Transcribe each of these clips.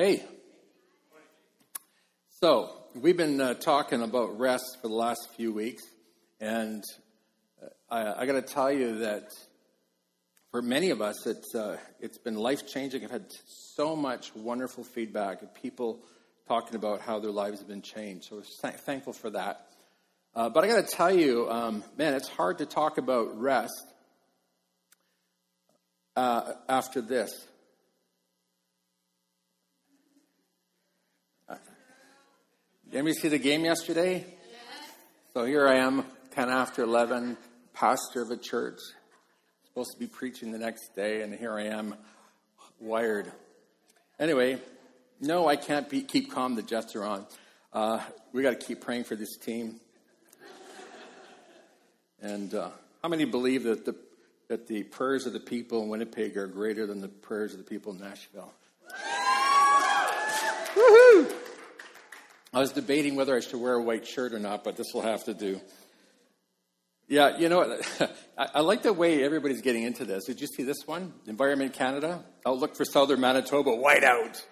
Hey. So, we've been uh, talking about rest for the last few weeks, and uh, I, I got to tell you that for many of us, it's, uh, it's been life changing. I've had so much wonderful feedback of people talking about how their lives have been changed. So, we're thankful for that. Uh, but I got to tell you, um, man, it's hard to talk about rest uh, after this. Did anybody see the game yesterday? So here I am, 10 after 11, pastor of a church, supposed to be preaching the next day, and here I am, wired. Anyway, no, I can't be, keep calm. The Jets are on. Uh, we got to keep praying for this team. And uh, how many believe that the that the prayers of the people in Winnipeg are greater than the prayers of the people in Nashville? Woohoo! I was debating whether I should wear a white shirt or not, but this will have to do. Yeah, you know, I, I like the way everybody's getting into this. Did you see this one? Environment Canada, outlook for southern Manitoba, white out.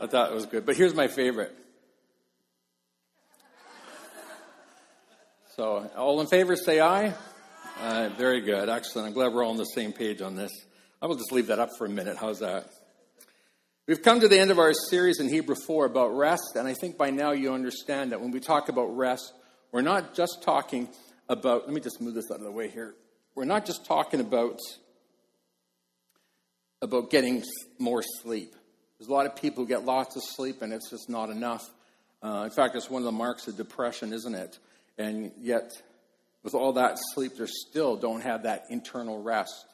I thought it was good. But here's my favorite. So, all in favor, say aye. Uh, very good. Excellent. I'm glad we're all on the same page on this. I will just leave that up for a minute. How's that? We've come to the end of our series in Hebrew 4 about rest, and I think by now you understand that when we talk about rest, we're not just talking about, let me just move this out of the way here. We're not just talking about, about getting more sleep. There's a lot of people who get lots of sleep and it's just not enough. Uh, in fact, it's one of the marks of depression, isn't it? And yet, with all that sleep, they still don't have that internal rest.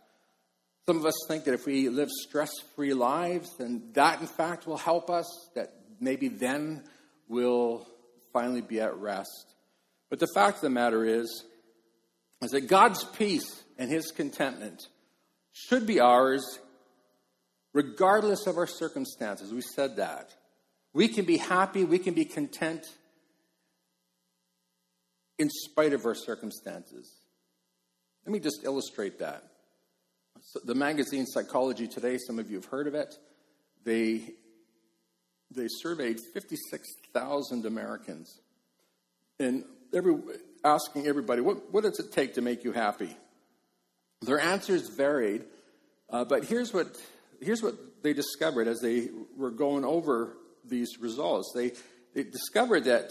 Some of us think that if we live stress free lives, then that in fact will help us, that maybe then we'll finally be at rest. But the fact of the matter is, is that God's peace and his contentment should be ours regardless of our circumstances. We said that. We can be happy, we can be content in spite of our circumstances. Let me just illustrate that the magazine Psychology Today, some of you have heard of it. They, they surveyed 56,000 Americans and every, asking everybody, what, what does it take to make you happy? Their answers varied, uh, but here's what, here's what they discovered as they were going over these results. They, they discovered that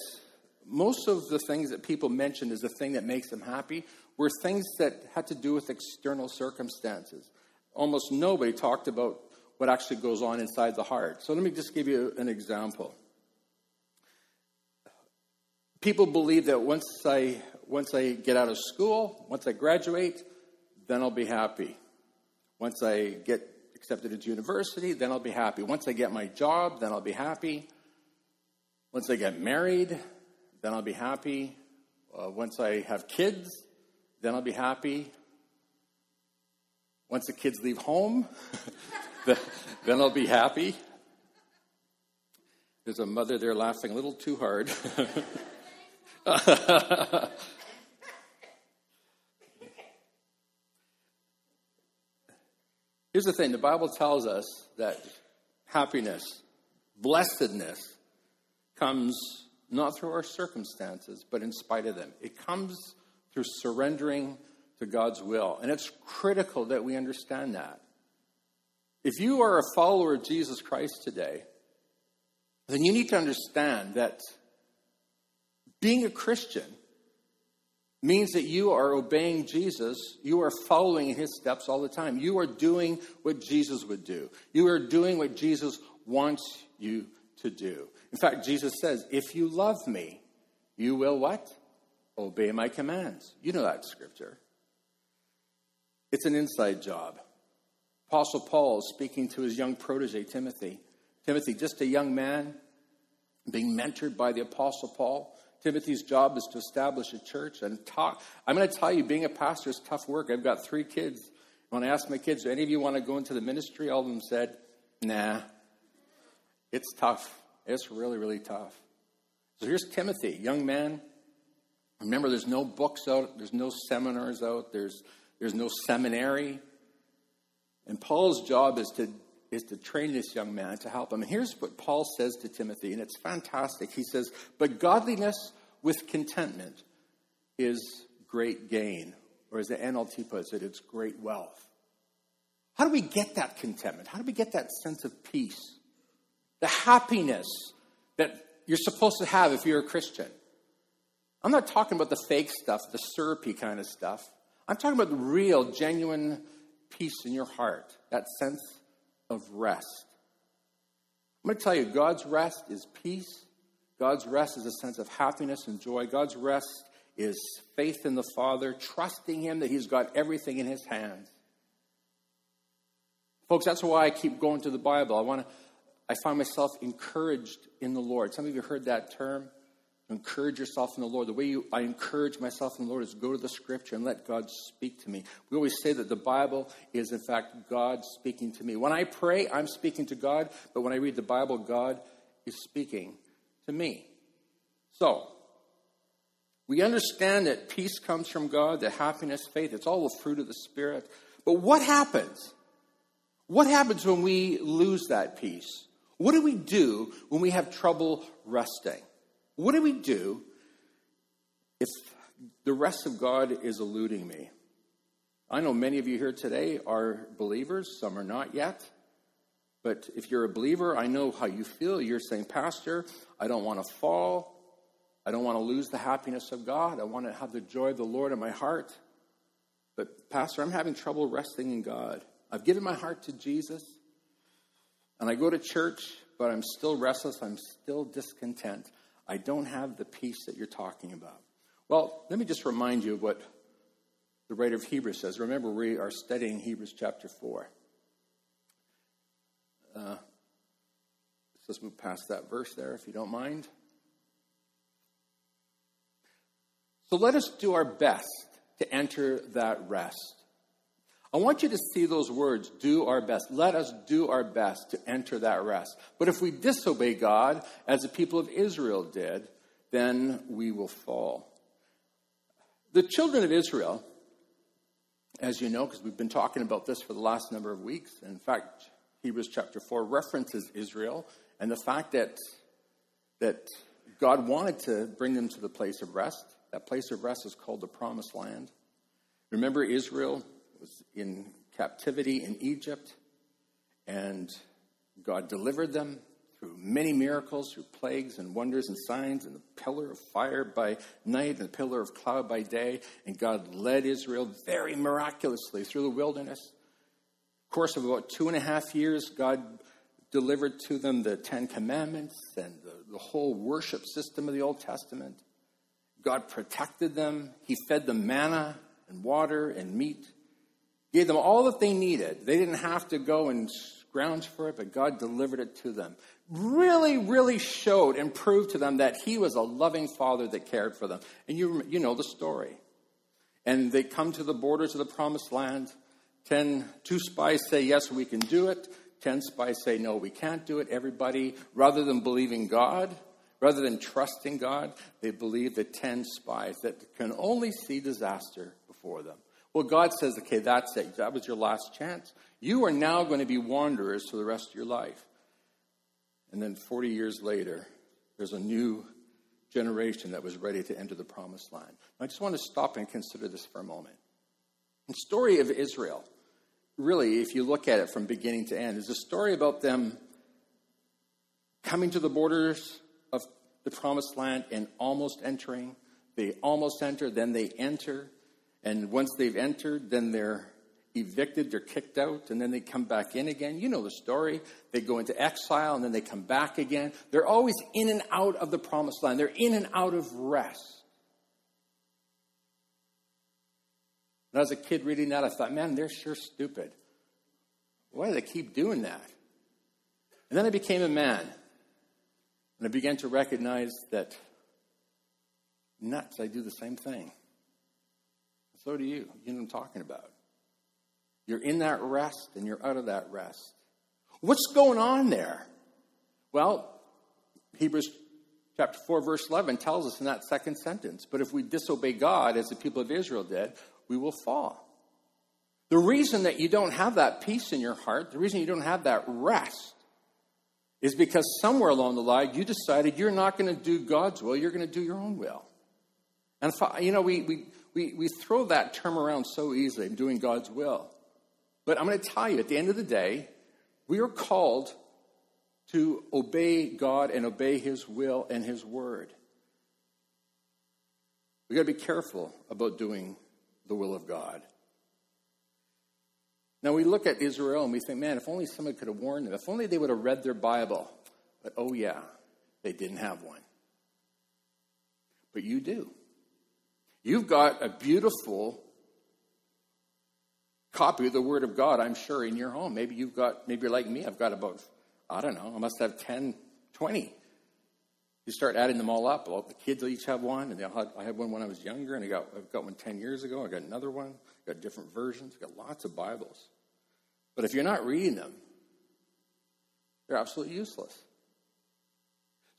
most of the things that people mentioned as the thing that makes them happy were things that had to do with external circumstances. Almost nobody talked about what actually goes on inside the heart. So let me just give you an example. People believe that once I, once I get out of school, once I graduate, then I'll be happy. Once I get accepted into university, then I'll be happy. Once I get my job, then I'll be happy. Once I get married, then I'll be happy. Uh, once I have kids, then I'll be happy. Once the kids leave home, then I'll be happy. There's a mother there laughing a little too hard. Here's the thing the Bible tells us that happiness, blessedness, comes not through our circumstances, but in spite of them. It comes through surrendering to God's will. And it's critical that we understand that. If you are a follower of Jesus Christ today, then you need to understand that being a Christian means that you are obeying Jesus. You are following in his steps all the time. You are doing what Jesus would do. You are doing what Jesus wants you to do. In fact, Jesus says, if you love me, you will what? Obey my commands. You know that scripture. It's an inside job. Apostle Paul is speaking to his young protege, Timothy. Timothy, just a young man being mentored by the Apostle Paul. Timothy's job is to establish a church and talk. I'm going to tell you, being a pastor is tough work. I've got three kids. When I asked my kids, do any of you want to go into the ministry? All of them said, nah. It's tough. It's really, really tough. So here's Timothy, young man. Remember, there's no books out, there's no seminars out, there's, there's no seminary. And Paul's job is to, is to train this young man to help him. And here's what Paul says to Timothy, and it's fantastic. He says, But godliness with contentment is great gain. Or as the NLT puts it, it's great wealth. How do we get that contentment? How do we get that sense of peace? The happiness that you're supposed to have if you're a Christian. I'm not talking about the fake stuff, the syrupy kind of stuff. I'm talking about the real, genuine peace in your heart, that sense of rest. I'm going to tell you, God's rest is peace. God's rest is a sense of happiness and joy. God's rest is faith in the Father, trusting Him that He's got everything in His hands. Folks, that's why I keep going to the Bible. I want to I find myself encouraged in the Lord. Some of you heard that term. Encourage yourself in the Lord. The way you, I encourage myself in the Lord is go to the scripture and let God speak to me. We always say that the Bible is, in fact, God speaking to me. When I pray, I'm speaking to God, but when I read the Bible, God is speaking to me. So, we understand that peace comes from God, that happiness, faith, it's all the fruit of the Spirit. But what happens? What happens when we lose that peace? What do we do when we have trouble resting? What do we do if the rest of God is eluding me? I know many of you here today are believers, some are not yet. But if you're a believer, I know how you feel. You're saying, Pastor, I don't want to fall. I don't want to lose the happiness of God. I want to have the joy of the Lord in my heart. But, Pastor, I'm having trouble resting in God. I've given my heart to Jesus, and I go to church, but I'm still restless. I'm still discontent. I don't have the peace that you're talking about. Well, let me just remind you of what the writer of Hebrews says. Remember, we are studying Hebrews chapter 4. Uh, let's move past that verse there, if you don't mind. So let us do our best to enter that rest. I want you to see those words, do our best. Let us do our best to enter that rest. But if we disobey God, as the people of Israel did, then we will fall. The children of Israel, as you know, because we've been talking about this for the last number of weeks, in fact, Hebrews chapter 4 references Israel and the fact that, that God wanted to bring them to the place of rest. That place of rest is called the promised land. Remember, Israel was in captivity in Egypt, and God delivered them through many miracles, through plagues and wonders and signs, and the pillar of fire by night and the pillar of cloud by day. And God led Israel very miraculously through the wilderness. course of about two and a half years, God delivered to them the Ten Commandments and the, the whole worship system of the Old Testament. God protected them. He fed them manna and water and meat gave them all that they needed. They didn't have to go and scrounge for it, but God delivered it to them. Really, really showed and proved to them that He was a loving Father that cared for them. And you, you know the story. And they come to the borders of the promised land. Ten, two spies say, Yes, we can do it. Ten spies say, No, we can't do it. Everybody, rather than believing God, rather than trusting God, they believe the ten spies that can only see disaster before them. Well, God says, okay, that's it. That was your last chance. You are now going to be wanderers for the rest of your life. And then 40 years later, there's a new generation that was ready to enter the promised land. I just want to stop and consider this for a moment. The story of Israel, really, if you look at it from beginning to end, is a story about them coming to the borders of the promised land and almost entering. They almost enter, then they enter. And once they've entered, then they're evicted, they're kicked out, and then they come back in again. You know the story. They go into exile, and then they come back again. They're always in and out of the promised land, they're in and out of rest. And as a kid reading that, I thought, man, they're sure stupid. Why do they keep doing that? And then I became a man, and I began to recognize that nuts, I do the same thing. So do you. You know what I'm talking about. You're in that rest and you're out of that rest. What's going on there? Well, Hebrews chapter 4, verse 11 tells us in that second sentence, but if we disobey God as the people of Israel did, we will fall. The reason that you don't have that peace in your heart, the reason you don't have that rest, is because somewhere along the line you decided you're not going to do God's will, you're going to do your own will. And, you know, we, we, we, we throw that term around so easily, doing God's will. But I'm going to tell you, at the end of the day, we are called to obey God and obey His will and His word. We've got to be careful about doing the will of God. Now we look at Israel and we think, man, if only somebody could have warned them, if only they would have read their Bible. But oh, yeah, they didn't have one. But you do. You've got a beautiful copy of the Word of God, I'm sure, in your home. Maybe you've got, maybe you're like me, I've got about, I don't know, I must have 10, 20. You start adding them all up. Well, the kids each have one, and I had one when I was younger, and I got, I've got one 10 years ago. I got another one. I've got different versions. I've got lots of Bibles. But if you're not reading them, they're absolutely useless.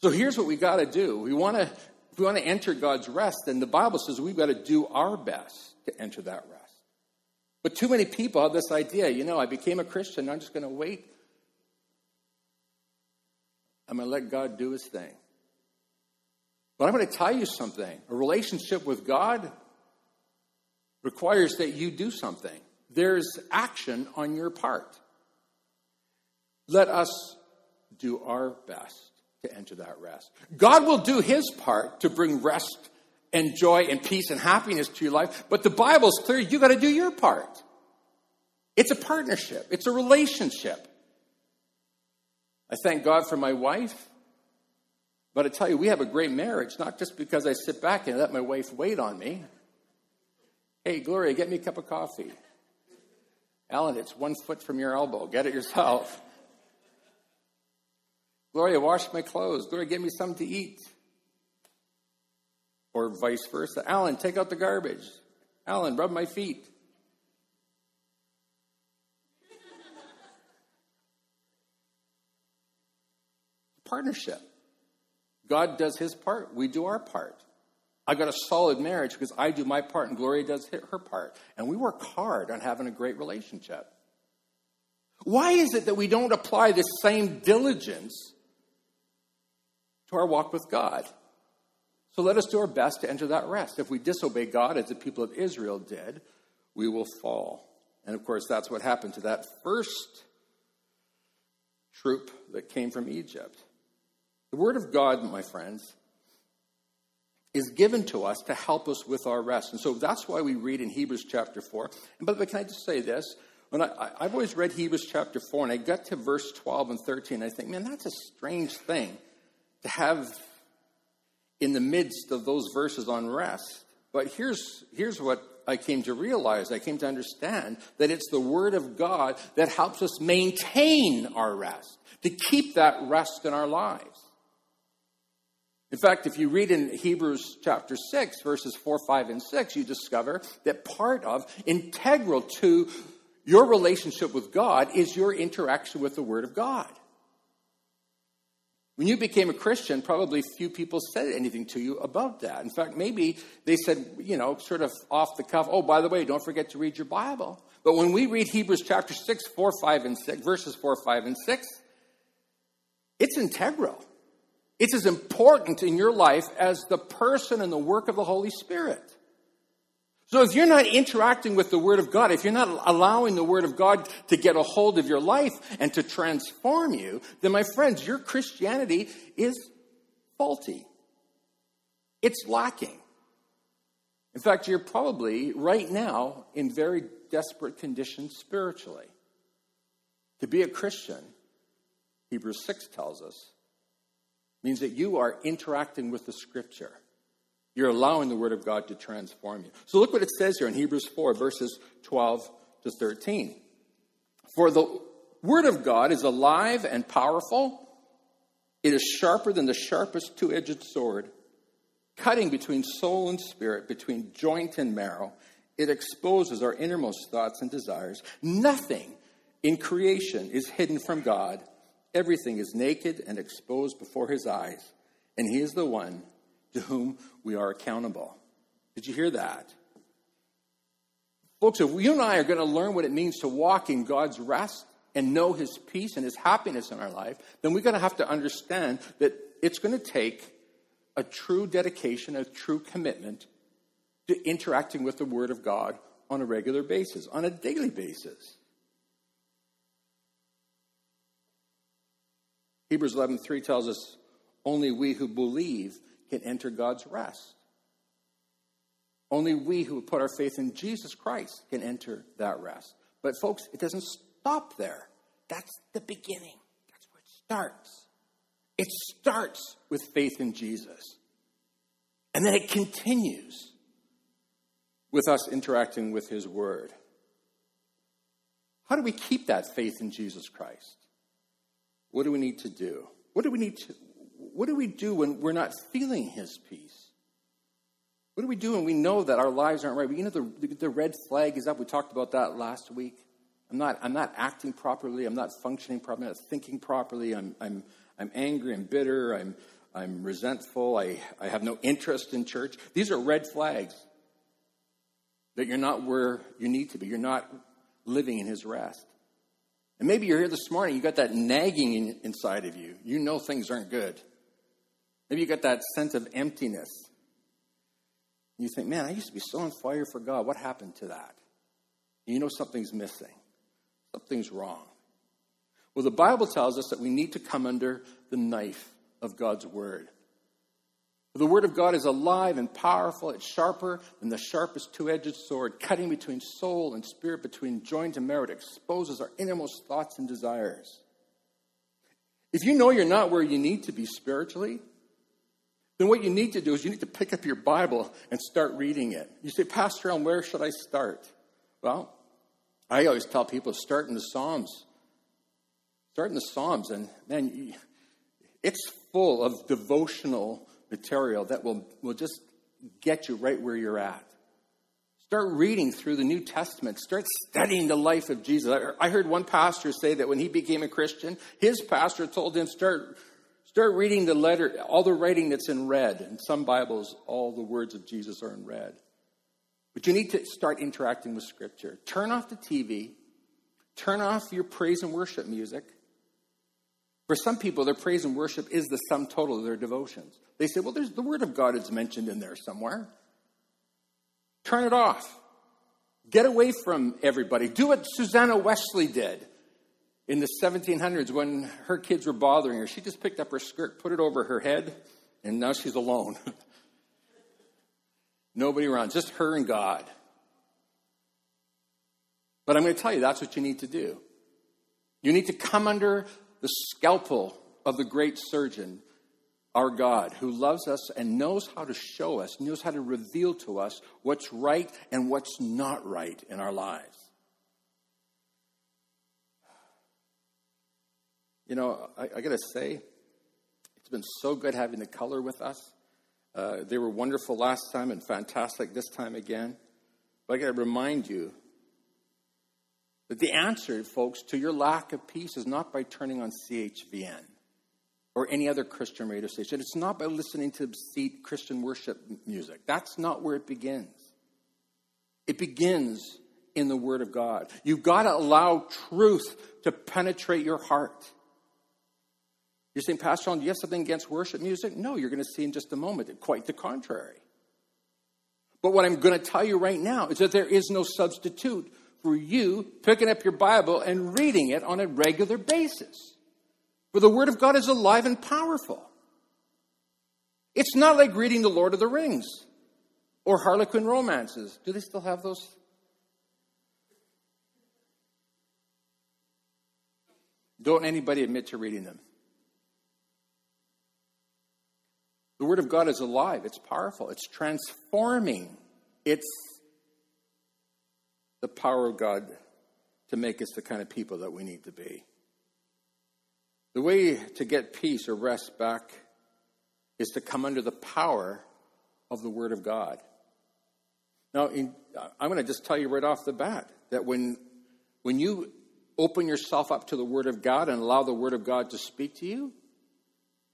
So here's what we got to do. We want to, if we want to enter God's rest, then the Bible says we've got to do our best to enter that rest. But too many people have this idea, you know, I became a Christian, I'm just going to wait. I'm going to let God do his thing. But I'm going to tell you something. A relationship with God requires that you do something. There's action on your part. Let us do our best to enter that rest. God will do his part to bring rest and joy and peace and happiness to your life, but the Bible's clear you got to do your part. It's a partnership, it's a relationship. I thank God for my wife. But I tell you, we have a great marriage, not just because I sit back and let my wife wait on me. Hey, Gloria, get me a cup of coffee. Alan, it's one foot from your elbow. Get it yourself. Gloria, wash my clothes. Gloria, get me something to eat. Or vice versa. Alan, take out the garbage. Alan, rub my feet. Partnership. God does his part, we do our part. I got a solid marriage because I do my part and Gloria does her part. And we work hard on having a great relationship. Why is it that we don't apply the same diligence our walk with God? So let us do our best to enter that rest. If we disobey God, as the people of Israel did, we will fall. And of course, that's what happened to that first troop that came from Egypt. The Word of God, my friends, is given to us to help us with our rest. And so that's why we read in Hebrews chapter 4. And by the way, can I just say this? When I, have always read Hebrews chapter 4, and I got to verse 12 and 13, I think, man, that's a strange thing to have in the midst of those verses on rest. But here's, here's what I came to realize. I came to understand that it's the Word of God that helps us maintain our rest, to keep that rest in our lives. In fact, if you read in Hebrews chapter 6, verses 4, 5, and 6, you discover that part of, integral to your relationship with God is your interaction with the Word of God. When you became a Christian, probably few people said anything to you about that. In fact, maybe they said, you know, sort of off the cuff, oh, by the way, don't forget to read your Bible. But when we read Hebrews chapter 6, 4, 5, and 6, verses 4, 5, and 6, it's integral. It's as important in your life as the person and the work of the Holy Spirit. So if you're not interacting with the Word of God, if you're not allowing the Word of God to get a hold of your life and to transform you, then my friends, your Christianity is faulty. It's lacking. In fact, you're probably right now in very desperate condition spiritually. To be a Christian, Hebrews 6 tells us, means that you are interacting with the scripture. You're allowing the word of God to transform you. So look what it says here in Hebrews 4, verses 12 to 13. For the word of God is alive and powerful, it is sharper than the sharpest two edged sword, cutting between soul and spirit, between joint and marrow. It exposes our innermost thoughts and desires. Nothing in creation is hidden from God Everything is naked and exposed before his eyes, and he is the one to whom we are accountable. Did you hear that? Folks, if you and I are going to learn what it means to walk in God's rest and know His peace and His happiness in our life, then we're going to have to understand that it's going to take a true dedication, a true commitment to interacting with the Word of God on a regular basis, on a daily basis. Hebrews 11:3 tells us only we who believe can enter God's rest. Only we who put our faith in Jesus Christ can enter that rest. But folks, it doesn't stop there. That's the beginning. That's where it starts. It starts with faith in Jesus. And then it continues with us interacting with His Word. How do we keep that faith in Jesus Christ? What do we need to do? What do we need to what do we do when we're not feeling his peace? What do we do when we know that our lives aren't right? You know the, the red flag is up. We talked about that last week. I'm not, I'm not acting properly. I'm not functioning properly. I'm not thinking properly. I'm, I'm, I'm angry. I'm bitter. I'm, I'm resentful. I, I have no interest in church. These are red flags that you're not where you need to be. You're not living in his rest. And maybe you're here this morning, you got that nagging in, inside of you. You know things aren't good. Maybe you got that sense of emptiness. You think, man, I used to be so on fire for God. What happened to that? You know something's missing, something's wrong. Well, the Bible tells us that we need to come under the knife of God's Word. The Word of God is alive and powerful. It's sharper than the sharpest two edged sword, cutting between soul and spirit, between joint and marrow. It exposes our innermost thoughts and desires. If you know you're not where you need to be spiritually, then what you need to do is you need to pick up your Bible and start reading it. You say, Pastor Ellen, where should I start? Well, I always tell people start in the Psalms. Start in the Psalms, and man, it's full of devotional material that will, will just get you right where you're at. Start reading through the New Testament. Start studying the life of Jesus. I heard one pastor say that when he became a Christian, his pastor told him, start, start reading the letter, all the writing that's in red. In some Bibles, all the words of Jesus are in red. But you need to start interacting with Scripture. Turn off the TV. Turn off your praise and worship music. For some people, their praise and worship is the sum total of their devotions. They say, well, there's, the Word of God is mentioned in there somewhere. Turn it off. Get away from everybody. Do what Susanna Wesley did in the 1700s when her kids were bothering her. She just picked up her skirt, put it over her head, and now she's alone. Nobody around, just her and God. But I'm going to tell you that's what you need to do. You need to come under the scalpel of the great surgeon, our God, who loves us and knows how to show us, knows how to reveal to us what's right and what's not right in our lives. You know, I, I got to say, it's been so good having the color with us. Uh, they were wonderful last time and fantastic this time again. But I got to remind you that the answer, folks, to your lack of peace is not by turning on CHVN or any other Christian radio station. It's not by listening to obscene Christian worship music. That's not where it begins. It begins in the Word of God. You've got to allow truth to penetrate your heart. You're saying, Pastor John, do you have something against worship music? No, you're going to see in just a moment. Quite the contrary. But what I'm going to tell you right now is that there is no substitute for you picking up your Bible and reading it on a regular basis. For the Word of God is alive and powerful. It's not like reading The Lord of the Rings or Harlequin romances. Do they still have those? Don't anybody admit to reading them. The Word of God is alive, it's powerful, it's transforming, it's the power of God to make us the kind of people that we need to be. The way to get peace or rest back is to come under the power of the Word of God. Now, in, I'm going to just tell you right off the bat that when, when you open yourself up to the Word of God and allow the Word of God to speak to you,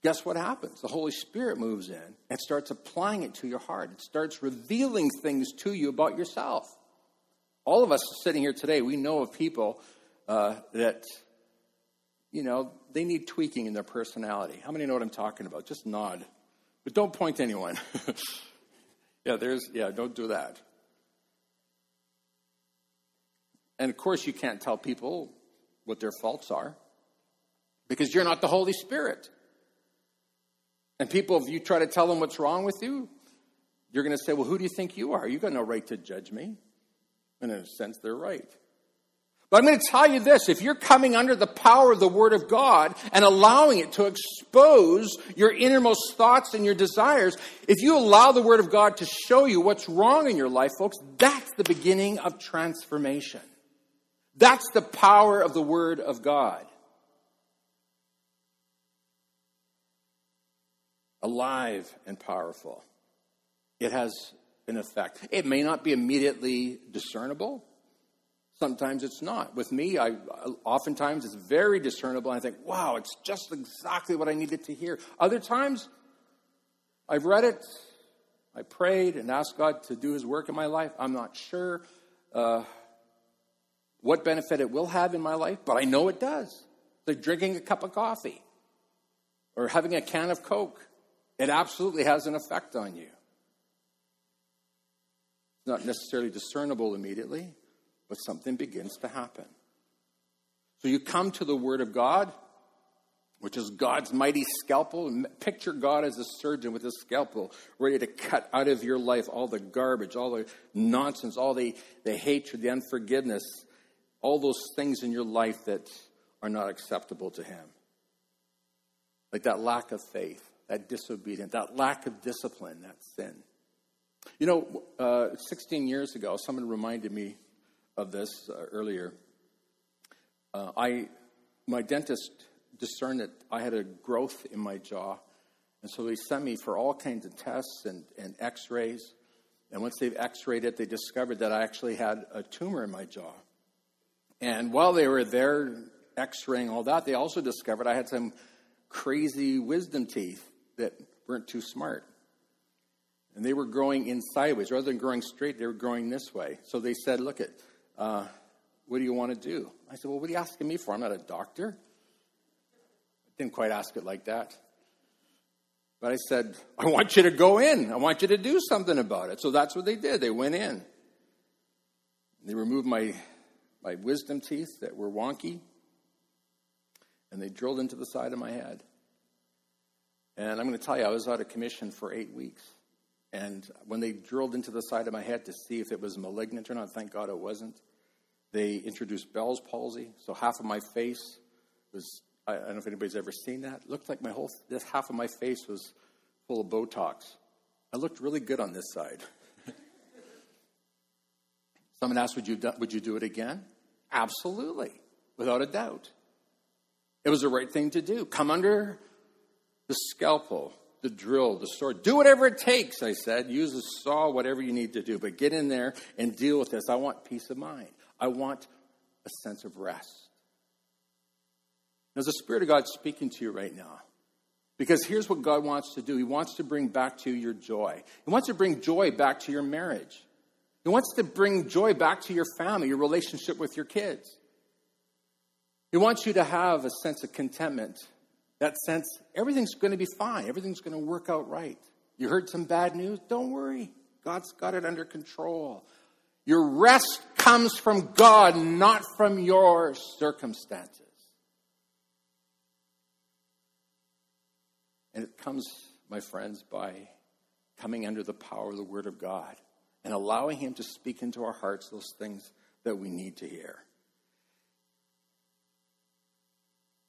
guess what happens? The Holy Spirit moves in and starts applying it to your heart. It starts revealing things to you about yourself. All of us sitting here today, we know of people uh, that, you know, they need tweaking in their personality. How many know what I'm talking about? Just nod. But don't point to anyone. yeah, there's, yeah, don't do that. And of course, you can't tell people what their faults are because you're not the Holy Spirit. And people, if you try to tell them what's wrong with you, you're going to say, Well, who do you think you are? You've got no right to judge me. And in a sense, they're right. But I'm going to tell you this if you're coming under the power of the Word of God and allowing it to expose your innermost thoughts and your desires, if you allow the Word of God to show you what's wrong in your life, folks, that's the beginning of transformation. That's the power of the Word of God. Alive and powerful. It has an effect. It may not be immediately discernible. Sometimes it's not. With me, I oftentimes it's very discernible. I think, wow, it's just exactly what I needed to hear. Other times, I've read it, I prayed and asked God to do His work in my life. I'm not sure uh, what benefit it will have in my life, but I know it does. Like drinking a cup of coffee or having a can of Coke. It absolutely has an effect on you. It's not necessarily discernible immediately, but something begins to happen. So you come to the Word of God, which is God's mighty scalpel. Picture God as a surgeon with a scalpel, ready to cut out of your life all the garbage, all the nonsense, all the, the hatred, the unforgiveness, all those things in your life that are not acceptable to Him. Like that lack of faith, that disobedience, that lack of discipline, that sin. You know, uh, 16 years ago, someone reminded me of this uh, earlier. Uh, I, my dentist discerned that I had a growth in my jaw, and so they sent me for all kinds of tests and, and X-rays. And once they've X-rayed it, they discovered that I actually had a tumor in my jaw. And while they were there X-raying all that, they also discovered I had some crazy wisdom teeth that weren't too smart. And they were growing in sideways. Rather than growing straight, they were growing this way. So they said, Look, at, uh, what do you want to do? I said, Well, what are you asking me for? I'm not a doctor. I didn't quite ask it like that. But I said, I want you to go in. I want you to do something about it. So that's what they did. They went in. They removed my, my wisdom teeth that were wonky, and they drilled into the side of my head. And I'm going to tell you, I was out of commission for eight weeks. And when they drilled into the side of my head to see if it was malignant or not, thank God it wasn't, they introduced Bell's palsy. So half of my face was, I don't know if anybody's ever seen that. It looked like my whole, this half of my face was full of Botox. I looked really good on this side. Someone asked, would you, do, would you do it again? Absolutely, without a doubt. It was the right thing to do. Come under the scalpel the drill, the sword. Do whatever it takes, I said. Use a saw, whatever you need to do. But get in there and deal with this. I want peace of mind. I want a sense of rest. There's the Spirit of God speaking to you right now. Because here's what God wants to do He wants to bring back to you your joy. He wants to bring joy back to your marriage. He wants to bring joy back to your family, your relationship with your kids. He wants you to have a sense of contentment that sense everything's going to be fine, everything's going to work out right. You heard some bad news? Don't worry. God's got it under control. Your rest comes from God, not from your circumstances. And it comes, my friends, by coming under the power of the Word of God and allowing Him to speak into our hearts those things that we need to hear.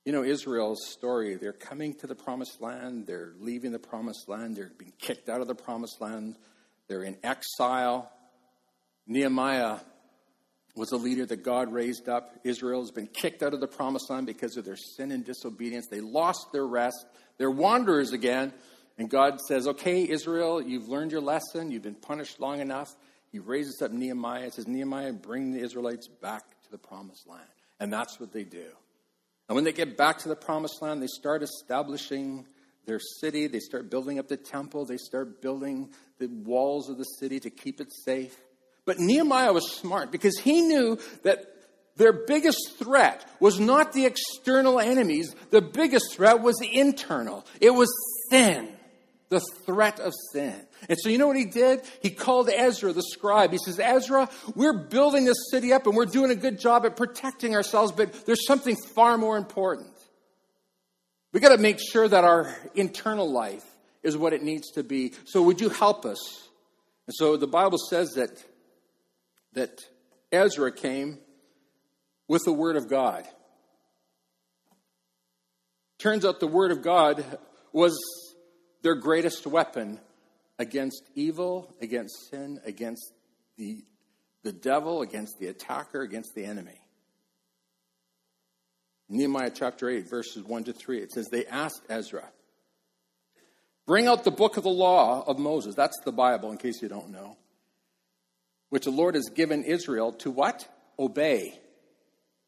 You know, Israel's story, they're coming to the promised land, they're leaving the promised land, they're being kicked out of the promised land, they're in exile. Nehemiah was a leader that God raised up. Israel has been kicked out of the promised land because of their sin and disobedience. They lost their rest. They're wanderers again. And God says, Okay, Israel, you've learned your lesson. You've been punished long enough. He raises up Nehemiah says, Nehemiah, bring the Israelites back to the promised land. And that's what they do. And when they get back to the promised land, they start establishing their city. They start building up the temple. They start building the walls of the city to keep it safe. But Nehemiah was smart because he knew that their biggest threat was not the external enemies, the biggest threat was the internal. It was sin, the threat of sin. And so, you know what he did? He called Ezra, the scribe. He says, Ezra, we're building this city up and we're doing a good job at protecting ourselves, but there's something far more important. We got to make sure that our internal life is what it needs to be. So, would you help us? And so, the Bible says that, that Ezra came with the Word of God. Turns out the Word of God was their greatest weapon against evil, against sin, against the, the devil, against the attacker, against the enemy. Nehemiah chapter 8, verses 1 to 3, it says, They asked Ezra, Bring out the book of the law of Moses. That's the Bible, in case you don't know. Which the Lord has given Israel to what? Obey.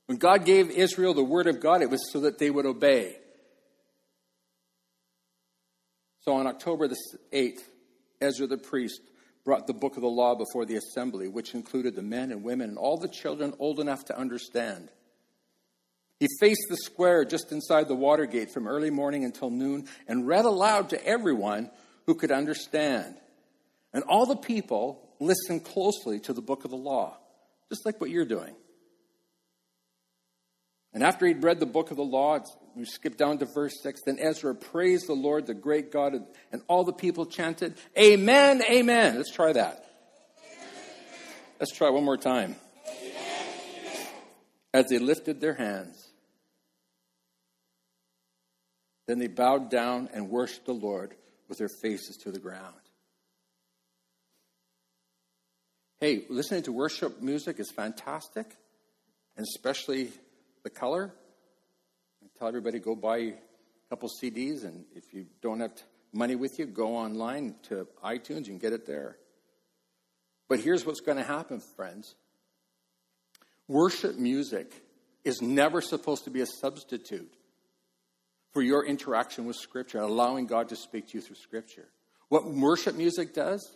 When God gave Israel the word of God, it was so that they would obey. So on October the 8th, Ezra the priest brought the book of the law before the assembly, which included the men and women and all the children old enough to understand. He faced the square just inside the water gate from early morning until noon and read aloud to everyone who could understand. And all the people listened closely to the book of the law, just like what you're doing. And after he'd read the book of the law, we skip down to verse 6. Then Ezra praised the Lord, the great God, and all the people chanted, Amen, Amen. Let's try that. Let's try one more time. As they lifted their hands, then they bowed down and worshiped the Lord with their faces to the ground. Hey, listening to worship music is fantastic, and especially the color. Tell everybody go buy a couple CDs, and if you don't have money with you, go online to iTunes and get it there. But here's what's going to happen, friends worship music is never supposed to be a substitute for your interaction with Scripture, allowing God to speak to you through Scripture. What worship music does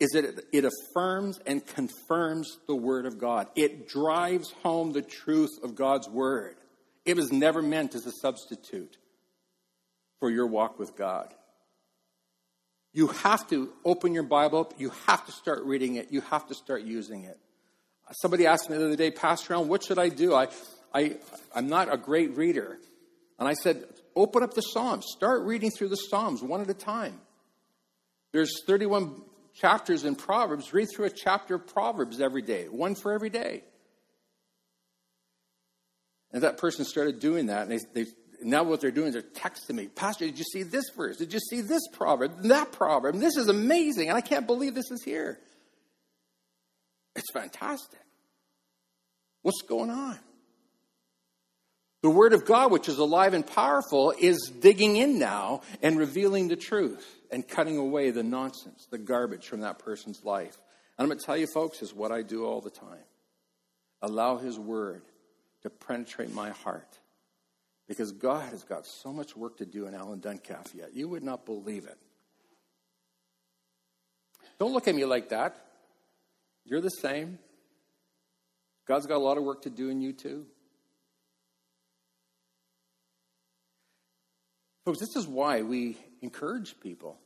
is that it affirms and confirms the Word of God. It drives home the truth of God's Word. It was never meant as a substitute for your walk with God. You have to open your Bible up. You have to start reading it. You have to start using it. Somebody asked me the other day, Pastor Alan, what should I do? I, I, I'm not a great reader. And I said, open up the Psalms. Start reading through the Psalms one at a time. There's 31 chapters in Proverbs, read through a chapter of Proverbs every day, one for every day. And that person started doing that, and they, they now what they're doing is they're texting me, Pastor, did you see this verse? Did you see this proverb? That proverb? This is amazing, and I can't believe this is here. It's fantastic. What's going on? The Word of God, which is alive and powerful, is digging in now and revealing the truth and cutting away the nonsense, the garbage from that person's life. And I'm going to tell you, folks, is what I do all the time. Allow His Word to penetrate my heart. Because God has got so much work to do in Alan Duncalf yet. You would not believe it. Don't look at me like that. You're the same. God's got a lot of work to do in you, too. Folks, this is why we encourage people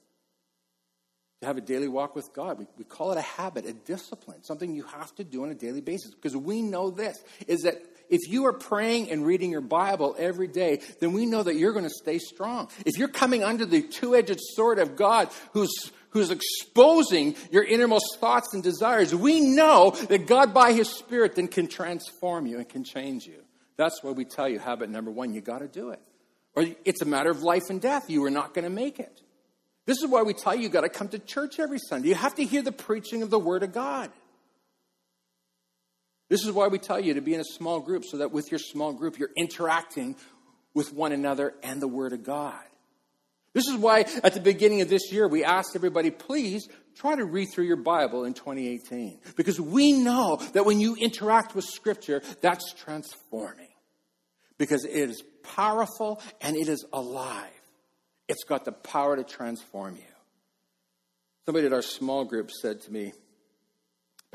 to have a daily walk with God. We, we call it a habit, a discipline, something you have to do on a daily basis. Because we know this is that if you are praying and reading your Bible every day, then we know that you're going to stay strong. If you're coming under the two edged sword of God who's who's exposing your innermost thoughts and desires, we know that God, by His Spirit, then can transform you and can change you. That's why we tell you habit number one you got to do it. Or it's a matter of life and death. You are not going to make it. This is why we tell you you got to come to church every Sunday. You have to hear the preaching of the Word of God. This is why we tell you to be in a small group so that with your small group you're interacting with one another and the Word of God. This is why at the beginning of this year we asked everybody, please try to read through your Bible in 2018. Because we know that when you interact with Scripture, that's transforming. Because it is powerful and it is alive. It's got the power to transform you. Somebody at our small group said to me,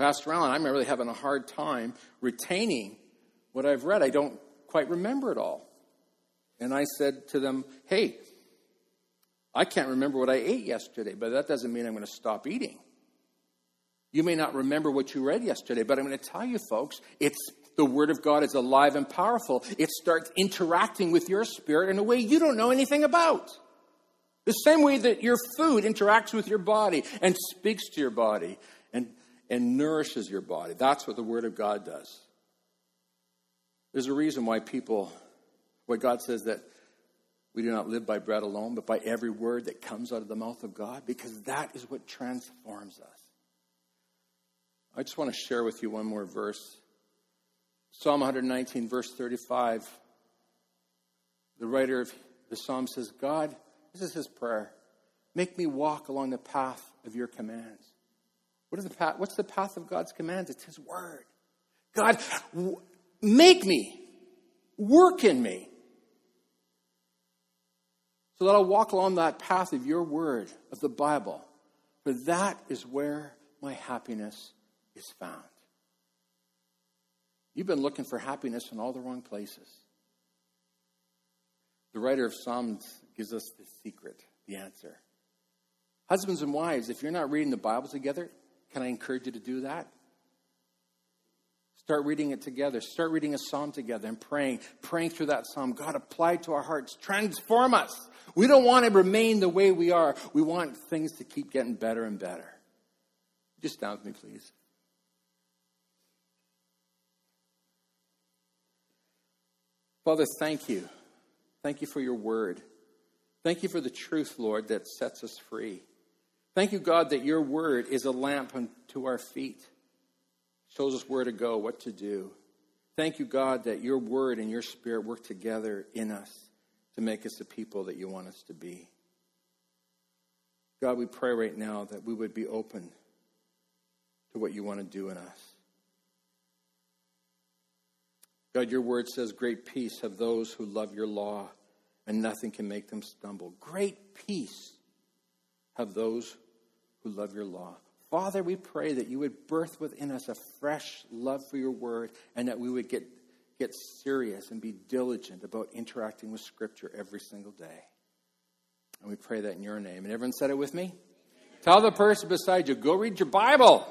Pastor Alan, I'm really having a hard time retaining what I've read. I don't quite remember it all. And I said to them, Hey, I can't remember what I ate yesterday, but that doesn't mean I'm going to stop eating. You may not remember what you read yesterday, but I'm going to tell you, folks, it's the Word of God is alive and powerful. It starts interacting with your spirit in a way you don't know anything about. The same way that your food interacts with your body and speaks to your body and, nourishes your body. That's what the Word of God does. There's a reason why people, why God says that we do not live by bread alone, but by every word that comes out of the mouth of God, because that is what transforms us. I just want to share with you one more verse. Psalm 119, verse 35. The writer of the psalm says, God, this is his prayer. Make me walk along the path of your commands. What is the path? What's the path of God's commands? It's his word. God, make me, work in me, so that I'll walk along that path of your word, of the Bible. For that is where my happiness is found. You've been looking for happiness in all the wrong places. The writer of Psalms gives us the secret, the answer. Husbands and wives, if you're not reading the Bible together, can I encourage you to do that? Start reading it together. Start reading a psalm together and praying, praying through that psalm. God, apply to our hearts. Transform us. We don't want to remain the way we are. We want things to keep getting better and better. Just down with me, please. Father, thank you. Thank you for your word. Thank you for the truth, Lord, that sets us free. Thank you, God, that your word is a lamp unto our feet, shows us where to go, what to do. Thank you, God, that your word and your spirit work together in us to make us the people that you want us to be. God, we pray right now that we would be open to what you want to do in us. God, your word says, Great peace have those who love your law, and nothing can make them stumble. Great peace have those who love your law. Father, we pray that you would birth within us a fresh love for your word and that we would get, get serious and be diligent about interacting with Scripture every single day. And we pray that in your name. And everyone said it with me? Tell the person beside you, go read your Bible.